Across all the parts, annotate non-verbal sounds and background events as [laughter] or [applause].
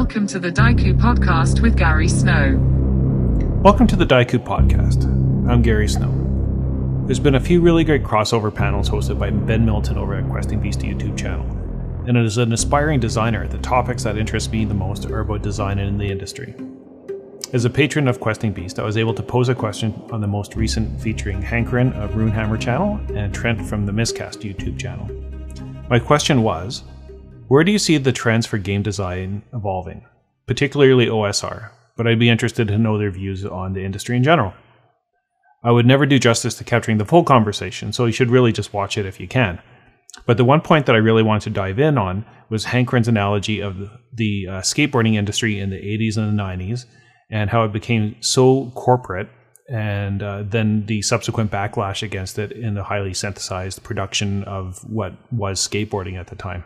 Welcome to the Daiku Podcast with Gary Snow. Welcome to the Daiku Podcast. I'm Gary Snow. There's been a few really great crossover panels hosted by Ben Milton over at Questing Beast YouTube channel. And as an aspiring designer, the topics that interest me the most are about design in the industry. As a patron of Questing Beast, I was able to pose a question on the most recent featuring Hankerin of Runehammer channel and Trent from the Miscast YouTube channel. My question was, where do you see the trends for game design evolving, particularly OSR? But I'd be interested to know their views on the industry in general. I would never do justice to capturing the full conversation, so you should really just watch it if you can. But the one point that I really wanted to dive in on was Hankerin's analogy of the, the uh, skateboarding industry in the 80s and the 90s and how it became so corporate and uh, then the subsequent backlash against it in the highly synthesized production of what was skateboarding at the time.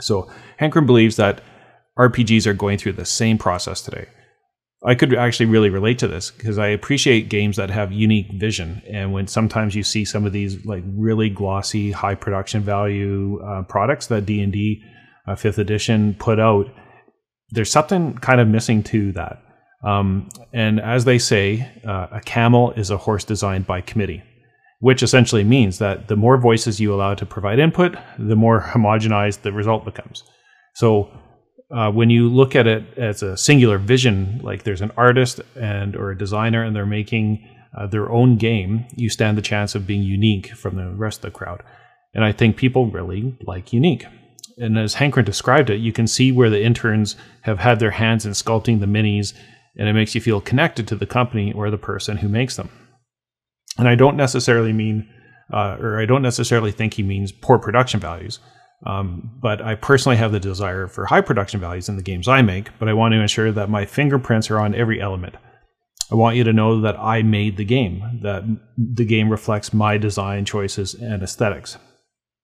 So Hank believes that RPGs are going through the same process today. I could actually really relate to this because I appreciate games that have unique vision. And when sometimes you see some of these like really glossy, high production value uh, products that D and D uh, Fifth Edition put out, there's something kind of missing to that. Um, and as they say, uh, a camel is a horse designed by committee which essentially means that the more voices you allow to provide input, the more [laughs] homogenized the result becomes. So uh, when you look at it as a singular vision, like there's an artist and or a designer and they're making uh, their own game, you stand the chance of being unique from the rest of the crowd. And I think people really like unique. And as Hankerin described it, you can see where the interns have had their hands in sculpting the minis, and it makes you feel connected to the company or the person who makes them. And I don't necessarily mean, uh, or I don't necessarily think he means poor production values. Um, but I personally have the desire for high production values in the games I make, but I want to ensure that my fingerprints are on every element. I want you to know that I made the game, that the game reflects my design choices and aesthetics.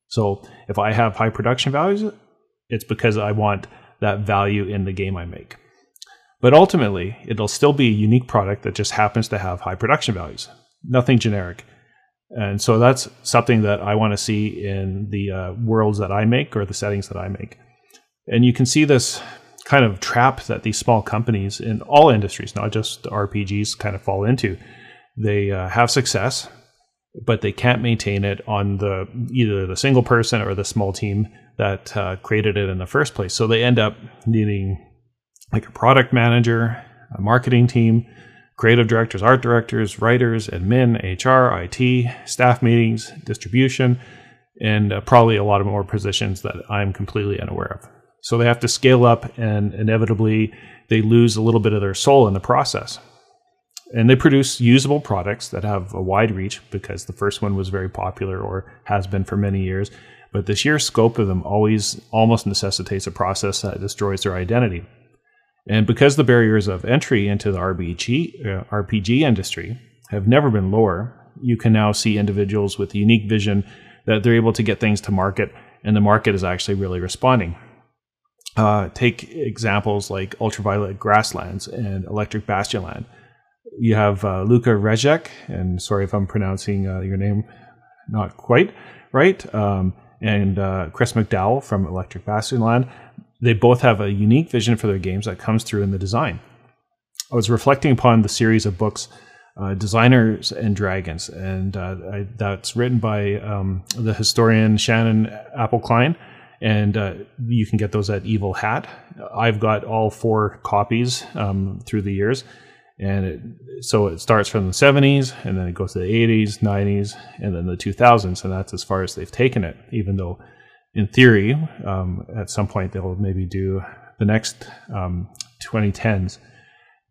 So if I have high production values, it's because I want that value in the game I make. But ultimately, it'll still be a unique product that just happens to have high production values nothing generic. And so that's something that I want to see in the uh, worlds that I make or the settings that I make. And you can see this kind of trap that these small companies in all industries, not just RPGs, kind of fall into. They uh, have success, but they can't maintain it on the either the single person or the small team that uh, created it in the first place. So they end up needing like a product manager, a marketing team, creative directors, art directors, writers, admin, HR, IT, staff meetings, distribution, and uh, probably a lot of more positions that I'm completely unaware of. So they have to scale up, and inevitably, they lose a little bit of their soul in the process. And they produce usable products that have a wide reach because the first one was very popular or has been for many years. But the sheer scope of them always almost necessitates a process that destroys their identity. And because the barriers of entry into the RPG, uh, RPG industry have never been lower, you can now see individuals with unique vision that they're able to get things to market, and the market is actually really responding. Uh, take examples like Ultraviolet Grasslands and Electric Bastionland. You have uh, Luka Rejec, and sorry if I'm pronouncing uh, your name not quite right, um, and uh, Chris McDowell from Electric Bastionland they both have a unique vision for their games that comes through in the design. I was reflecting upon the series of books, uh, Designers and Dragons, and uh, I, that's written by um, the historian Shannon Appelcline, and uh, you can get those at Evil Hat. I've got all four copies um, through the years, and it, so it starts from the 70s, and then it goes to the 80s, 90s, and then the 2000s, and that's as far as they've taken it, even though in theory, um, at some point they'll maybe do the next um, 2010s.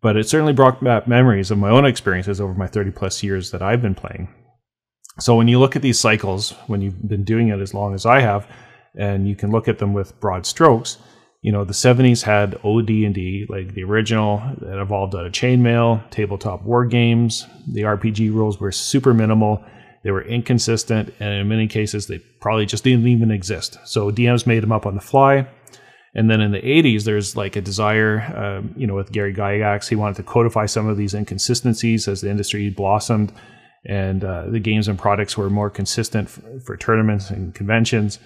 But it certainly brought back memories of my own experiences over my 30 plus years that I've been playing. So when you look at these cycles, when you've been doing it as long as I have, and you can look at them with broad strokes, you know the 70s had OD&D, like the original that evolved out of chainmail, tabletop war games. The RPG rules were super minimal they were inconsistent, and in many cases, they probably just didn't even exist. So DMs made them up on the fly. And then in the 80s, there's like a desire, um, you know, with Gary Gygax, he wanted to codify some of these inconsistencies as the industry blossomed and uh, the games and products were more consistent for, for, tournaments and conventions.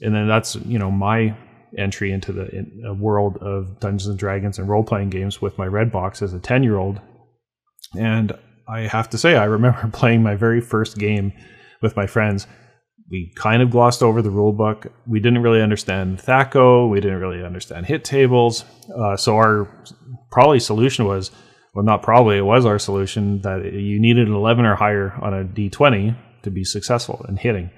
And then that's, you know, my entry into the in, world of Dungeons and Dragons and role playing games with my Red Box as a 10 year old. And I have to say, I remember [laughs] playing my very first game with my friends. We kind of glossed over the rule book. We didn't really understand THAC0. We didn't really understand hit tables. Uh, so our probably solution was, well, not probably, it was our solution that you needed an 11 or higher on a d20 to be successful in hitting.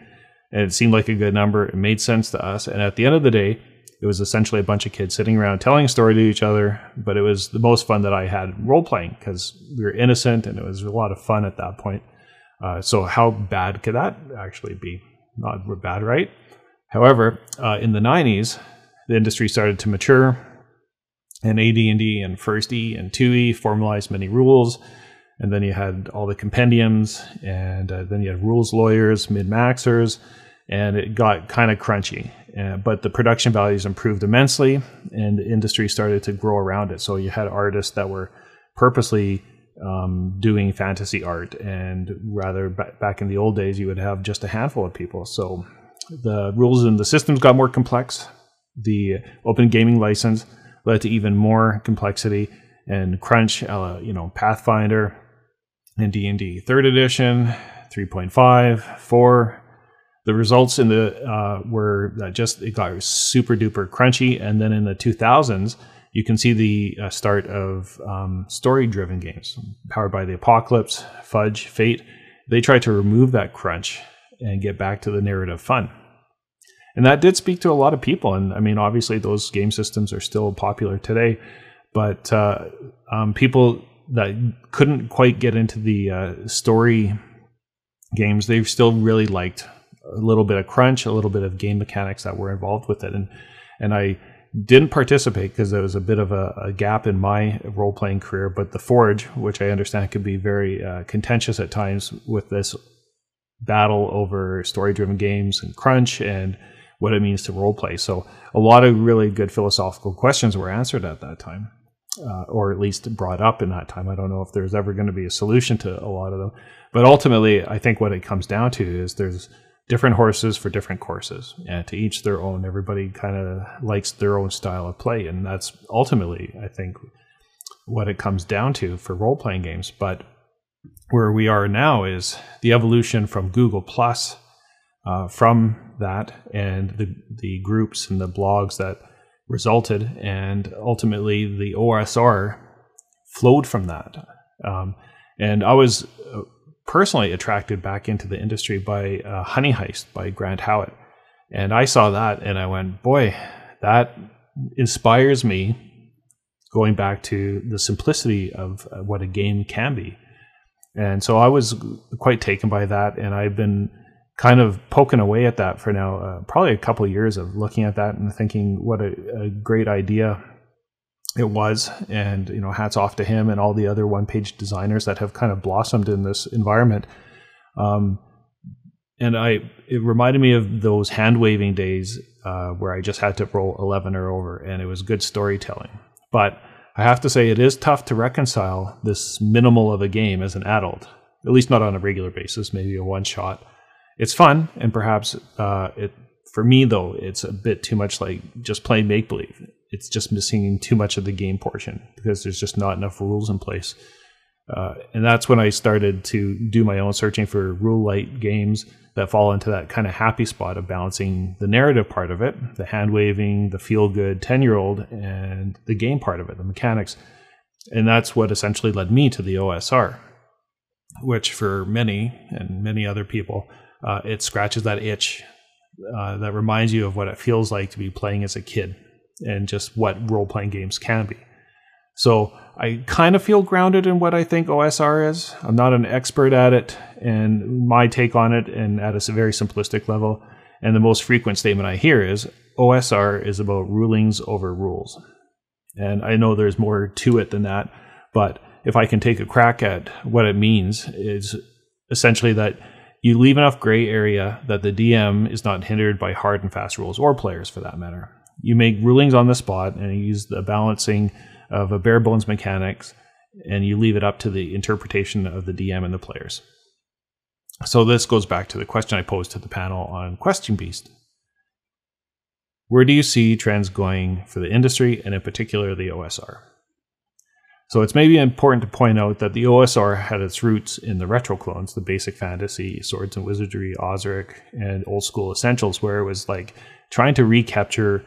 And it seemed like a good number. It made sense to us. And at the end of the day, it was essentially a bunch of kids sitting around telling a story to each other, but it was the most fun that I had role playing because we were innocent and it was a lot of fun at that point. Uh, so how bad could that actually be? Not bad, right? However, uh, in the 90s, the industry started to mature, and AD&D and First E and 2E formalized many rules, and then you had all the compendiums, and uh, then you had rules lawyers, min maxers, and it got kind of crunchy. Uh, but the production values improved immensely, and the industry started to grow around it. So you had artists that were purposely um, doing fantasy art, and rather b- back in the old days, you would have just a handful of people. So the rules and the systems got more complex. The open gaming license led to even more complexity and crunch. Uh, you know, Pathfinder and D and D third edition, 3.5, 4 the results in the uh, were just it got super duper crunchy, and then in the 2000s, you can see the uh, start of um, story driven games powered by the Apocalypse, Fudge, Fate. They tried to remove that crunch and get back to the narrative fun. And that did speak to a lot of people. And I mean, obviously, those game systems are still popular today, but uh, um, people that couldn't quite get into the uh, story games, they still really liked a little bit of crunch, a little bit of game mechanics that were involved with it, and and I didn't participate because there was a bit of a, a gap in my role playing career. But the Forge, which I understand could be very uh, contentious at times with this battle over story driven games and crunch and what it means to role play. So a lot of really good philosophical questions were answered at that time. Uh, or at least brought up in that time. I don't know if there's ever going to be a solution to a lot of them, but ultimately, I think what it comes down to is there's different horses for different courses. And to each their own everybody kind of likes their own style of play. And that's ultimately i think what it comes down to for role-playing games. But where we are now is the evolution from google plus uh, from that and the, the groups and the blogs that resulted. And ultimately the osr flowed from that. Um, and i was uh, personally attracted back into the industry by uh, Honey Heist by Grant Howitt. And I saw that and I went, boy, that inspires me going back to the simplicity of uh, what a game can be. And so I was quite taken by that. And I've been kind of poking away at that for now, uh, probably a couple of years of looking at that and thinking what a, a great idea it was and you know hats off to him and all the other one page designers that have kind of blossomed in this environment. Um, and i it reminded me of those hand waving days uh, where i just had to roll 11 or over and it was good storytelling. But i have to say it is tough to reconcile this minimal of a game as an adult at least not on a regular basis maybe a one shot it's fun and perhaps uh, it for me though it's a bit too much like just playing make believe it's just missing too much of the game portion because there's just not enough rules in place. Uh, and that's when I started to do my own searching for rule light games that fall into that kind of happy spot of balancing the narrative part of it, the hand waving, the feel good 10 year old, and the game part of it, the mechanics. And that's what essentially led me to the OSR, which for many and many other people, uh, it scratches that itch uh, that reminds you of what it feels like to be playing as a kid and just what role playing games can be. So I kind of feel grounded in what I think OSR is. I'm not an expert at it, and my take on it, and at a very simplistic level, and the most frequent statement I hear is OSR is about rulings over rules. And I know there's more to it than that, but if I can take a crack at what it means, is essentially that you leave enough gray area that the DM is not hindered by hard and fast rules, or players for that matter you make rulings on the spot and you use the balancing of a bare bones mechanics and you leave it up to the interpretation of the DM and the players. So this goes back to the question I posed to the panel on Questing Beast. where do you see trends going for the industry and in particular the OSR? So it's maybe important to point out that the OSR had its roots in the retro clones, the basic fantasy, swords and wizardry, Osric, and old school essentials, where it was like trying to recapture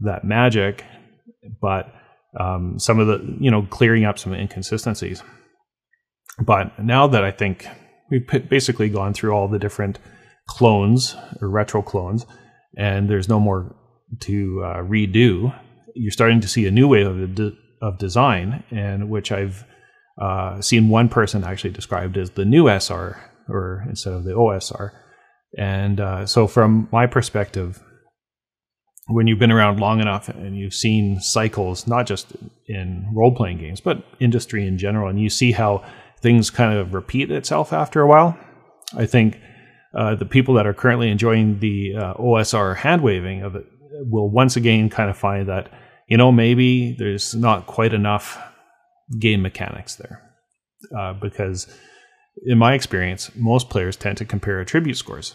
that magic, but um, some of the, you know, clearing up some inconsistencies. But now that I think we've basically gone through all the different clones or retro clones, and there's no more to uh, redo, you're starting to see a new wave of of design, and which I've uh, seen one person actually described as the new SR, or instead of the OSR. And uh, so, from my perspective, when you've been around long enough and you've seen cycles, not just in role playing games, but industry in general, and you see how things kind of repeat itself after a while, I think uh, the people that are currently enjoying the uh, OSR hand waving of it will once again kind of find that you know, maybe there's not quite enough game mechanics there. Uh, because in my experience, most players tend to compare attribute scores.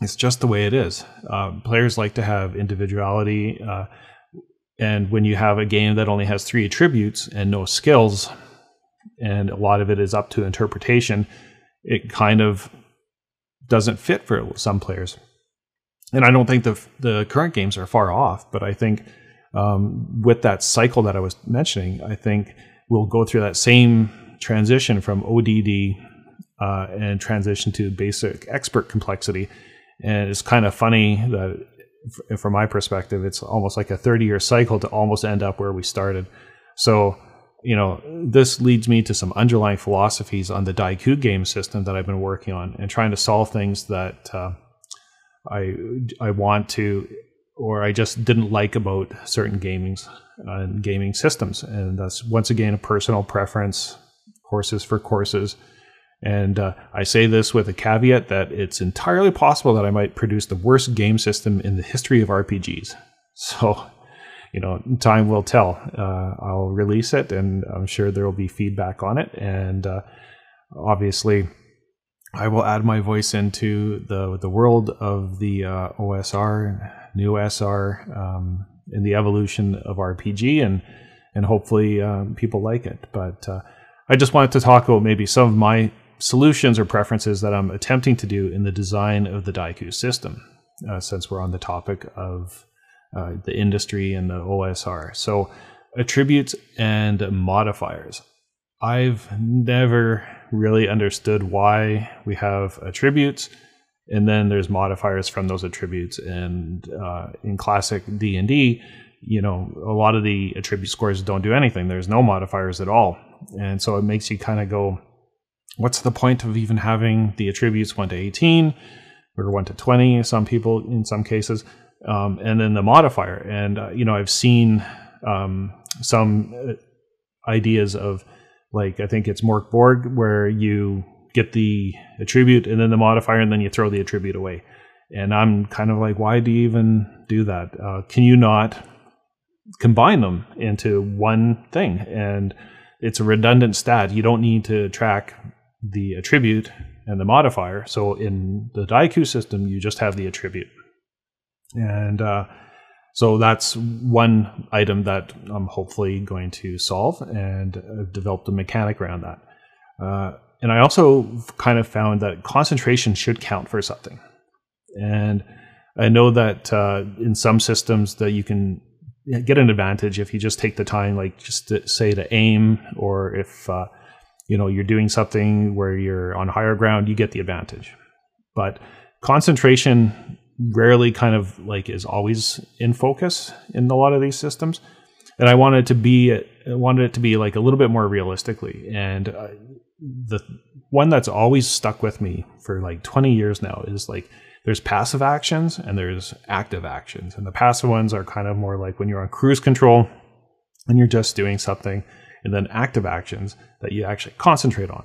It's just the way it is. Uh, players like to have individuality. Uh, and when you have a game that only has three attributes and no skills, and a lot of it is up to interpretation, it kind of doesn't fit for some players. And I don't think the the current games are far off, but I think um, with that cycle that I was mentioning, I think we'll go through that same transition from ODD uh, and transition to basic expert complexity. And it's kind of funny that, from my perspective, it's almost like a 30 year cycle to almost end up where we started. So, you know, this leads me to some underlying philosophies on the Daiku game system that I've been working on and trying to solve things that uh, I I want to or I just didn't like about certain gamings and uh, gaming systems. And that's once again a personal preference, courses for courses. And uh, I say this with a caveat that it's entirely possible that I might produce the worst game system in the history of RPGs. [laughs] So, you know, time will tell. Uh, I'll release it, and I'm sure there will be feedback on it. And uh, obviously, I will add my voice into the the world of the uh, OSR, new SR, um, in the evolution of RPG, and and hopefully um, people like it. But uh, I just wanted to talk about maybe some of my solutions or preferences that I'm attempting to do in the design of the Daiku system, uh, since we're on the topic of uh, the industry and the OSR. So attributes and modifiers. I've never really understood why we have attributes and then there's modifiers from those attributes and uh, in classic d&d you know a lot of the attribute scores don't do anything there's no modifiers at all and so it makes you kind of go what's the point of even having the attributes 1 to 18 or 1 to 20 some people in some cases um, and then the modifier and uh, you know i've seen um, some uh, ideas of like I think it's Mörk Borg, where you get the attribute and then the modifier, and then you throw the attribute away. And I'm kind of like, why do you even do that? Uh, can you not combine them into one thing? And it's a redundant stat. You don't need to track the attribute and the modifier. So in the Daiku system, you just have the attribute. And uh, so that's one item that I'm hopefully going to solve and uh, develop a mechanic around that. Uh, and I also kind of found that concentration should count for something. And I know that uh, in some systems that you can get an advantage if you just take the time, like just to say to aim, or if uh, you know you're doing something where you're on higher ground, you get the advantage. But concentration rarely kind of like is always in focus in a lot of these systems. And i wanted to be I wanted it to be like a little bit more realistically. And uh, the one that's always stuck with me for like 20 years now is like there's passive actions and there's active actions. And the passive ones are kind of more like when you're on cruise control and you're just doing something and then active actions that you actually concentrate on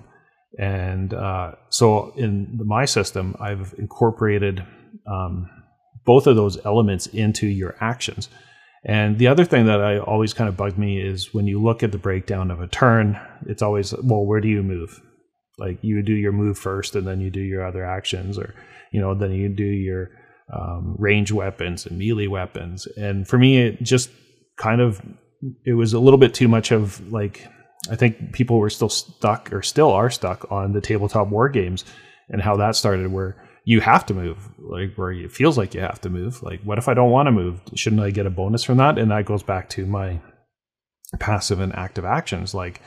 and uh, so in my system i've incorporated um, both of those elements into your actions. And the other thing that I always kind of bugged me is when you look at the breakdown of a turn, it's always, well, where do you move? Like you do your move first and then you do your other actions, or, you know, then you do your um, range weapons and melee weapons. And for me, it just kind of it was a little bit too much of like I think people were still stuck or still are stuck on the tabletop war games and how that started where you have to move like where it feels like you have to move. Like what if i don't want to move? Shouldn't i get a bonus from that? And that goes back to my passive and active actions. Like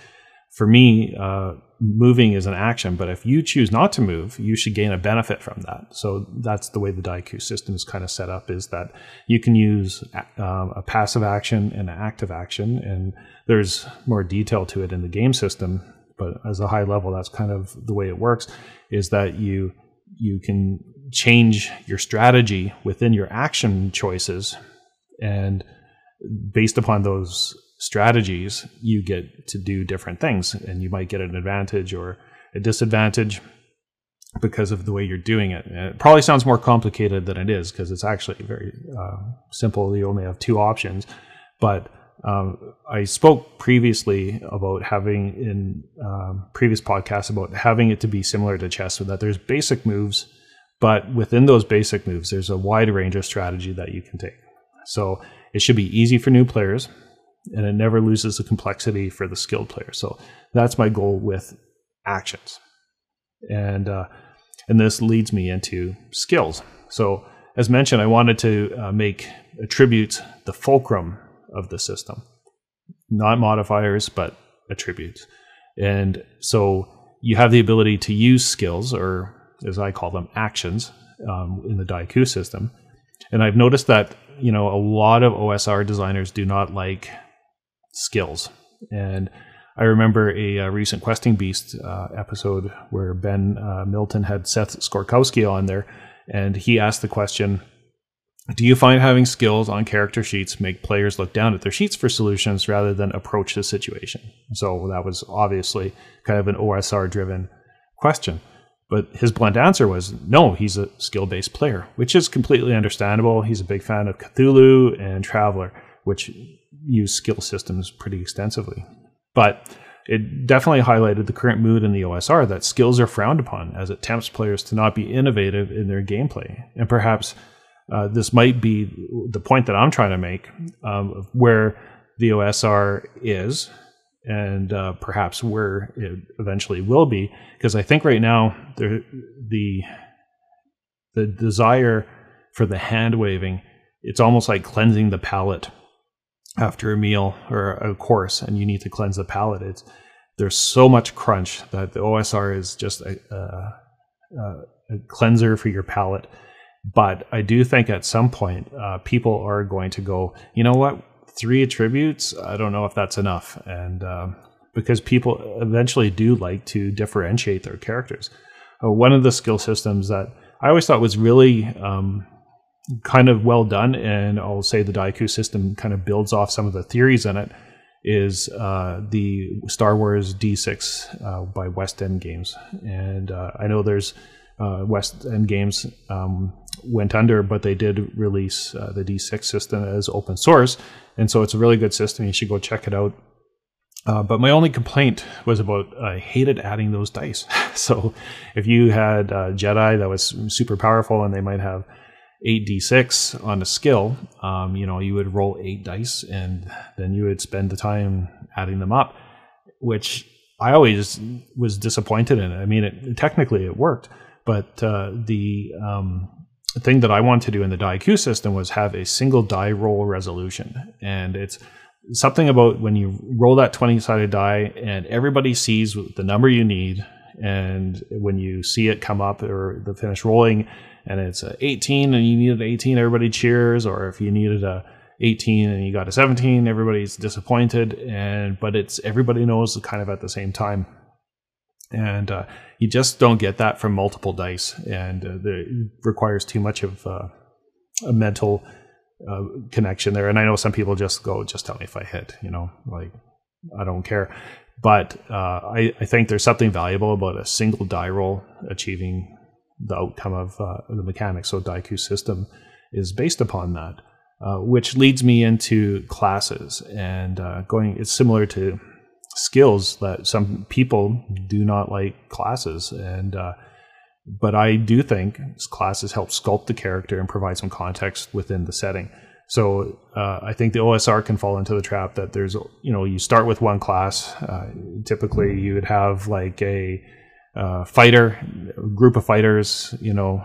for me uh, moving is an action but if you choose not to move you should gain a benefit from that. So that's the way the Daiku system is kind of set up is that you can use uh, a passive action and an active action and there's more detail to it in the game system but as a high level that's kind of the way it works is that you you can change your strategy within your action choices and based upon those strategies you get to do different things and you might get an advantage or a disadvantage because of the way you're doing it. And it probably sounds more complicated than it is because it's actually very uh, simple. You only have two options, but um, I spoke previously about having in um, previous podcasts about having it to be similar to chess, so that there's basic moves, but within those basic moves, there's a wide range of strategy that you can take. So it should be easy for new players, and it never loses the complexity for the skilled player. So that's my goal with actions, and uh, and this leads me into skills. So as mentioned, I wanted to uh, make attributes the fulcrum of the system, not modifiers, but attributes. And so you have the ability to use skills, or as I call them, actions, um, in the Daiku system. And I've noticed that you know a lot of OSR designers do not like skills. And I remember a, a recent Questing Beast uh, episode where Ben uh, Milton had Seth Skorkowski on there, and he asked the question do you find having skills on character sheets make players look down at their sheets for solutions rather than approach the situation? So that was obviously kind of an OSR driven question. But his blunt answer was no, he's a skill based player, which is completely understandable. He's a big fan of Cthulhu and Traveller, which use skill systems pretty extensively. But it definitely highlighted the current mood in the OSR that skills are frowned upon as it tempts players to not be innovative in their gameplay and perhaps uh, this might be the point that I'm trying to make, um, where the OSR is, and uh, perhaps where it eventually will be. Because I think right now the the the desire for the hand waving, it's almost like cleansing the palate after a meal or a course, and you need to cleanse the palate. It's there's so much crunch that the OSR is just a, a, a cleanser for your palate but I do think at some point uh, people are going to go, you know what, three attributes, I don't know if that's enough. And um, because people eventually do like to differentiate their characters. Uh, one of the skill systems that I always thought was really um, kind of well done, and I'll say the Daiku system kind of builds off some of the theories in it, is uh, the Star Wars D6 uh, by West End Games. And uh, I know there's uh, West End Games um, went under, but they did release uh, the D6 system as open source, and so it's a really good system. You should go check it out. Uh, but my only complaint was about I hated adding those dice. [laughs] so if you had a Jedi that was super powerful and they might have eight d6 on a skill, um, you know, you would roll eight dice and then you would spend the time adding them up, which I always was disappointed in. I mean, it, technically it worked, but uh, the um, thing that I wanted to do in the Daiku system was have a single die roll resolution. And it's something about when you roll that 20 sided die and everybody sees the number you need. And when you see it come up or the finish rolling and it's a 18 and you needed 18, everybody cheers. Or if you needed a 18 and you got a 17, everybody's disappointed. And but it's everybody knows kind of at the same time and uh, you just don't get that from multiple dice, and uh, it requires too much of uh, a mental uh, connection there. And I know some people just go, "Just tell me if I hit," you know, like I don't care. But uh, I, I, think there's something valuable about a single die roll achieving the outcome of uh, the mechanics. So Daiku system is based upon that, which leads me into classes and going. It's similar to skills that some people do not like classes and uh, but I do think classes help sculpt the character and provide some context within the setting. So uh, I think the OSR can fall into the trap that there's, you know, you start with one class. Uh, typically, you would have like a uh, fighter, group of fighters, you know,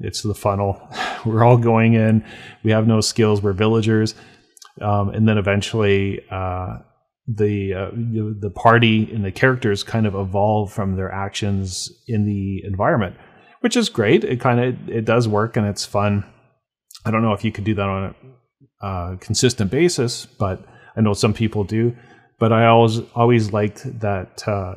it's the funnel. [laughs] we're all going in. We have no skills. We're villagers. Um, and then eventually, uh, the uh, the party and the characters kind of evolve from their actions in the environment, which is great. It kind of it does work and it's fun. I don't know if you could do that on a uh, consistent basis, but I know some people do. But I always always liked that uh,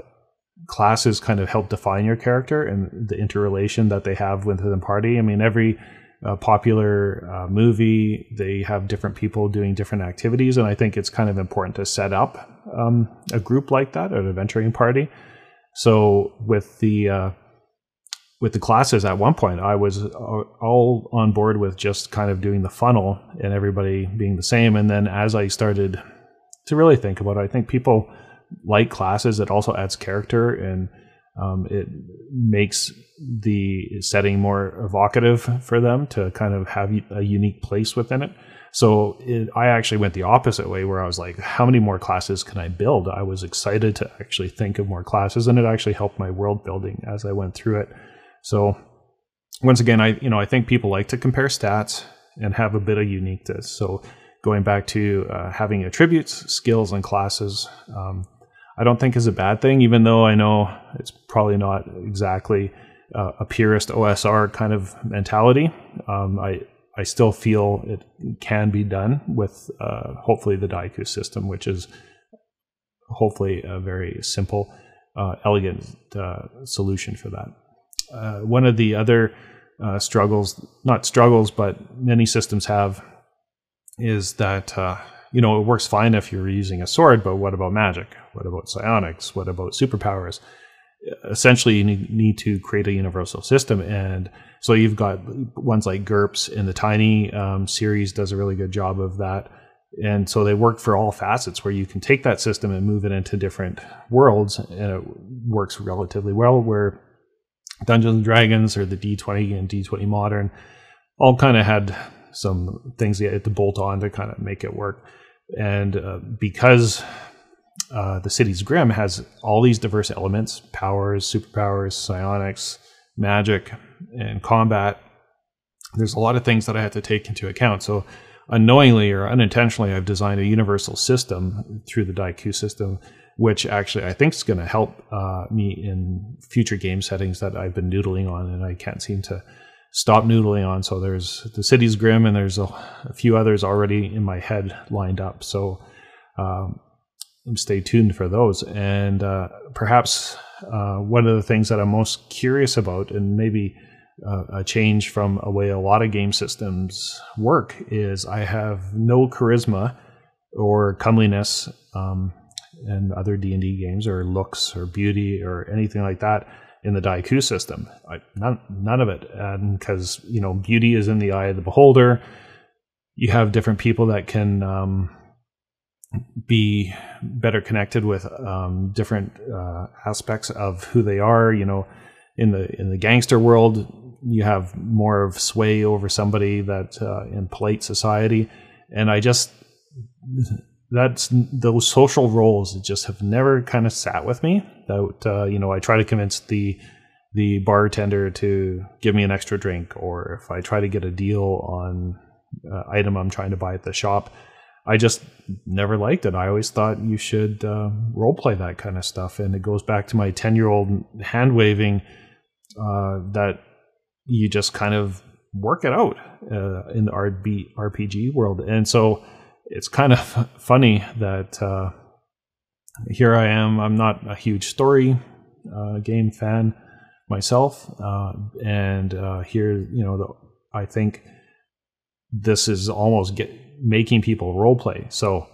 classes kind of help define your character and the interrelation that they have within the party. I mean, every uh, popular uh, movie, they have different people doing different activities, and I think it's kind of important to set up um, a group like that, an adventuring party. So with the uh, with the classes at one point, I was all on board with just kind of doing the funnel and everybody being the same. And then as I started to really think about it, I think people like classes. It also adds character and um, it makes the setting more evocative for them to kind of have a unique place within it. So it, I actually went the opposite way where I was like, how many more classes can I build? I was excited to actually think of more classes and it actually helped my world building as I went through it. So once again, I, you know, I think people like to compare stats and have a bit of uniqueness. So going back to uh, having attributes, skills, and classes, um, I don't think is a bad thing, even though I know it's probably not exactly uh, a purist OSR kind of mentality. Um, I I still feel it can be done with uh, hopefully the Daiku system, which is hopefully a very simple, uh, elegant uh, solution for that. Uh, one of the other uh, struggles, not struggles, but many systems have, is that you know, it works fine if you're using a sword, but what about magic? What about psionics? What about superpowers? Essentially, you need to create a universal system. And so you've got ones like GURPS and the Tiny um, series does a really good job of that. And so they work for all facets where you can take that system and move it into different worlds, and it works relatively well. Where Dungeons and Dragons or the D20 and D20 Modern all kind of had some things had to bolt on to kind of make it work. And uh, because uh, the city's Grim has all these diverse elements powers, superpowers, psionics, magic, and combat there's a lot of things that I had to take into account. So, unknowingly or unintentionally, I've designed a universal system through the Daiku system, which actually I think is going to help uh, me in future game settings that I've been noodling on and I can't seem to stop noodling on. So there's the city's grim, and there's a, a few others already in my head lined up. So um, stay tuned for those. And uh, perhaps uh, one of the things that I'm most curious about, and maybe uh, a change from a way a lot of game systems work, is I have no charisma or comeliness. Um, and other D&D games or looks or beauty or anything like that in the Daiku system. I, none, none of it, and because you know beauty is in the eye of the beholder. You have different people that can um, be better connected with um, different uh, aspects of who they are. You know, in the in the gangster world, you have more of sway over somebody that uh, in polite society, and I just that's those social roles just have never kind of sat with me. That uh, you know, I try to convince the the bartender to give me an extra drink, or if I try to get a deal on uh, item I'm trying to buy at the shop, I just never liked it. I always thought you should uh, role play that kind of stuff, and it goes back to my ten year old hand waving uh, that you just kind of work it out uh, in the RB, RPG world, and so it's kind of [laughs] funny that uh, here I am. I'm not a huge story uh, game fan myself, uh, and here, you know, the, I think this is almost get, making people role play. So,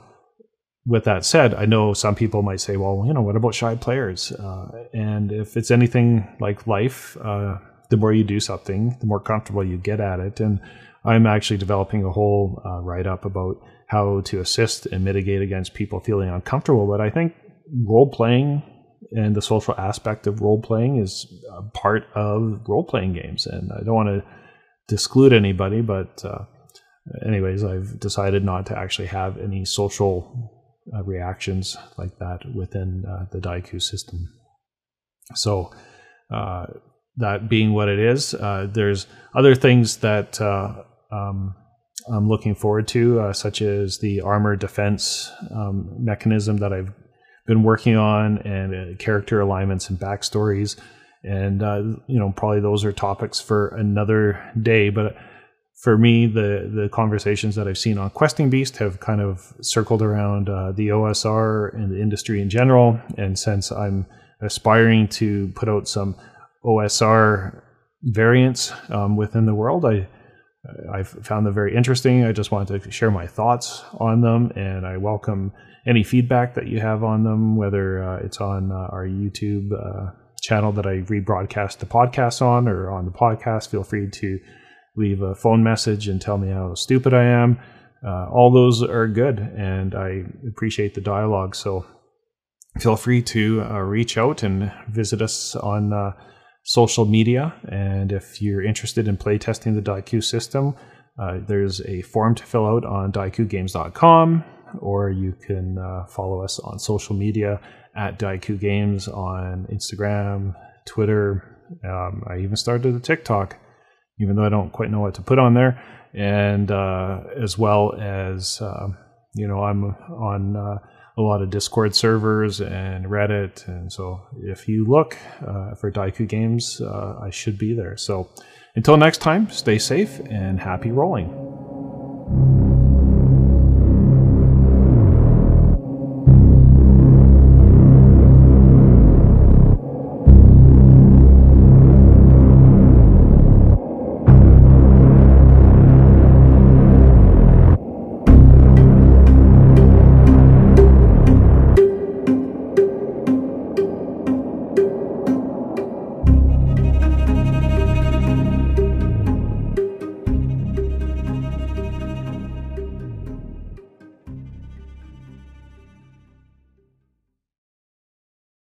with that said, I know some people might say, "Well, you know, what about shy players?" Uh, and if it's anything like life, uh, the more you do something, the more comfortable you get at it. And I'm actually developing a whole write up about how to assist and mitigate against people feeling uncomfortable. But I think role playing and the social aspect of role playing is part of role playing games. And I don't want to disclude anybody, but uh, anyways, I've decided not to actually have any social uh, reactions like that within uh, the Daiku system. So, uh, that being what it is, uh, there's other things that uh, um, I'm looking forward to, uh, such as the armor defense um, mechanism that I've been working on, and character alignments and backstories. And you know, probably those are topics for another day, but for me, the the conversations that I've seen on Questing Beast have kind of circled around uh, the OSR and the industry in general. And since I'm aspiring to put out some OSR variants um, within the world, I I've found them very interesting. I just wanted to share my thoughts on them, and I welcome any feedback that you have on them, whether uh, it's on uh, our YouTube uh, channel that I rebroadcast the podcast on, or on the podcast. Feel free to leave a phone message and tell me how stupid I am. Uh, all those are good, and I appreciate the dialogue. So feel free to uh, reach out and visit us on uh, social media. And if you're interested in playtesting the Daiku system, uh, there's a form to fill out on daikugames.com, or you can uh, follow us on social media at Daiku Games on Instagram, Twitter. Um, I even started a TikTok even though I don't quite know what to put on there. And uh, as well as, uh, you know, I'm on uh, a lot of Discord servers and Reddit. And so if you look uh, for Daiku games, uh, I should be there. So until next time, stay safe and happy rolling.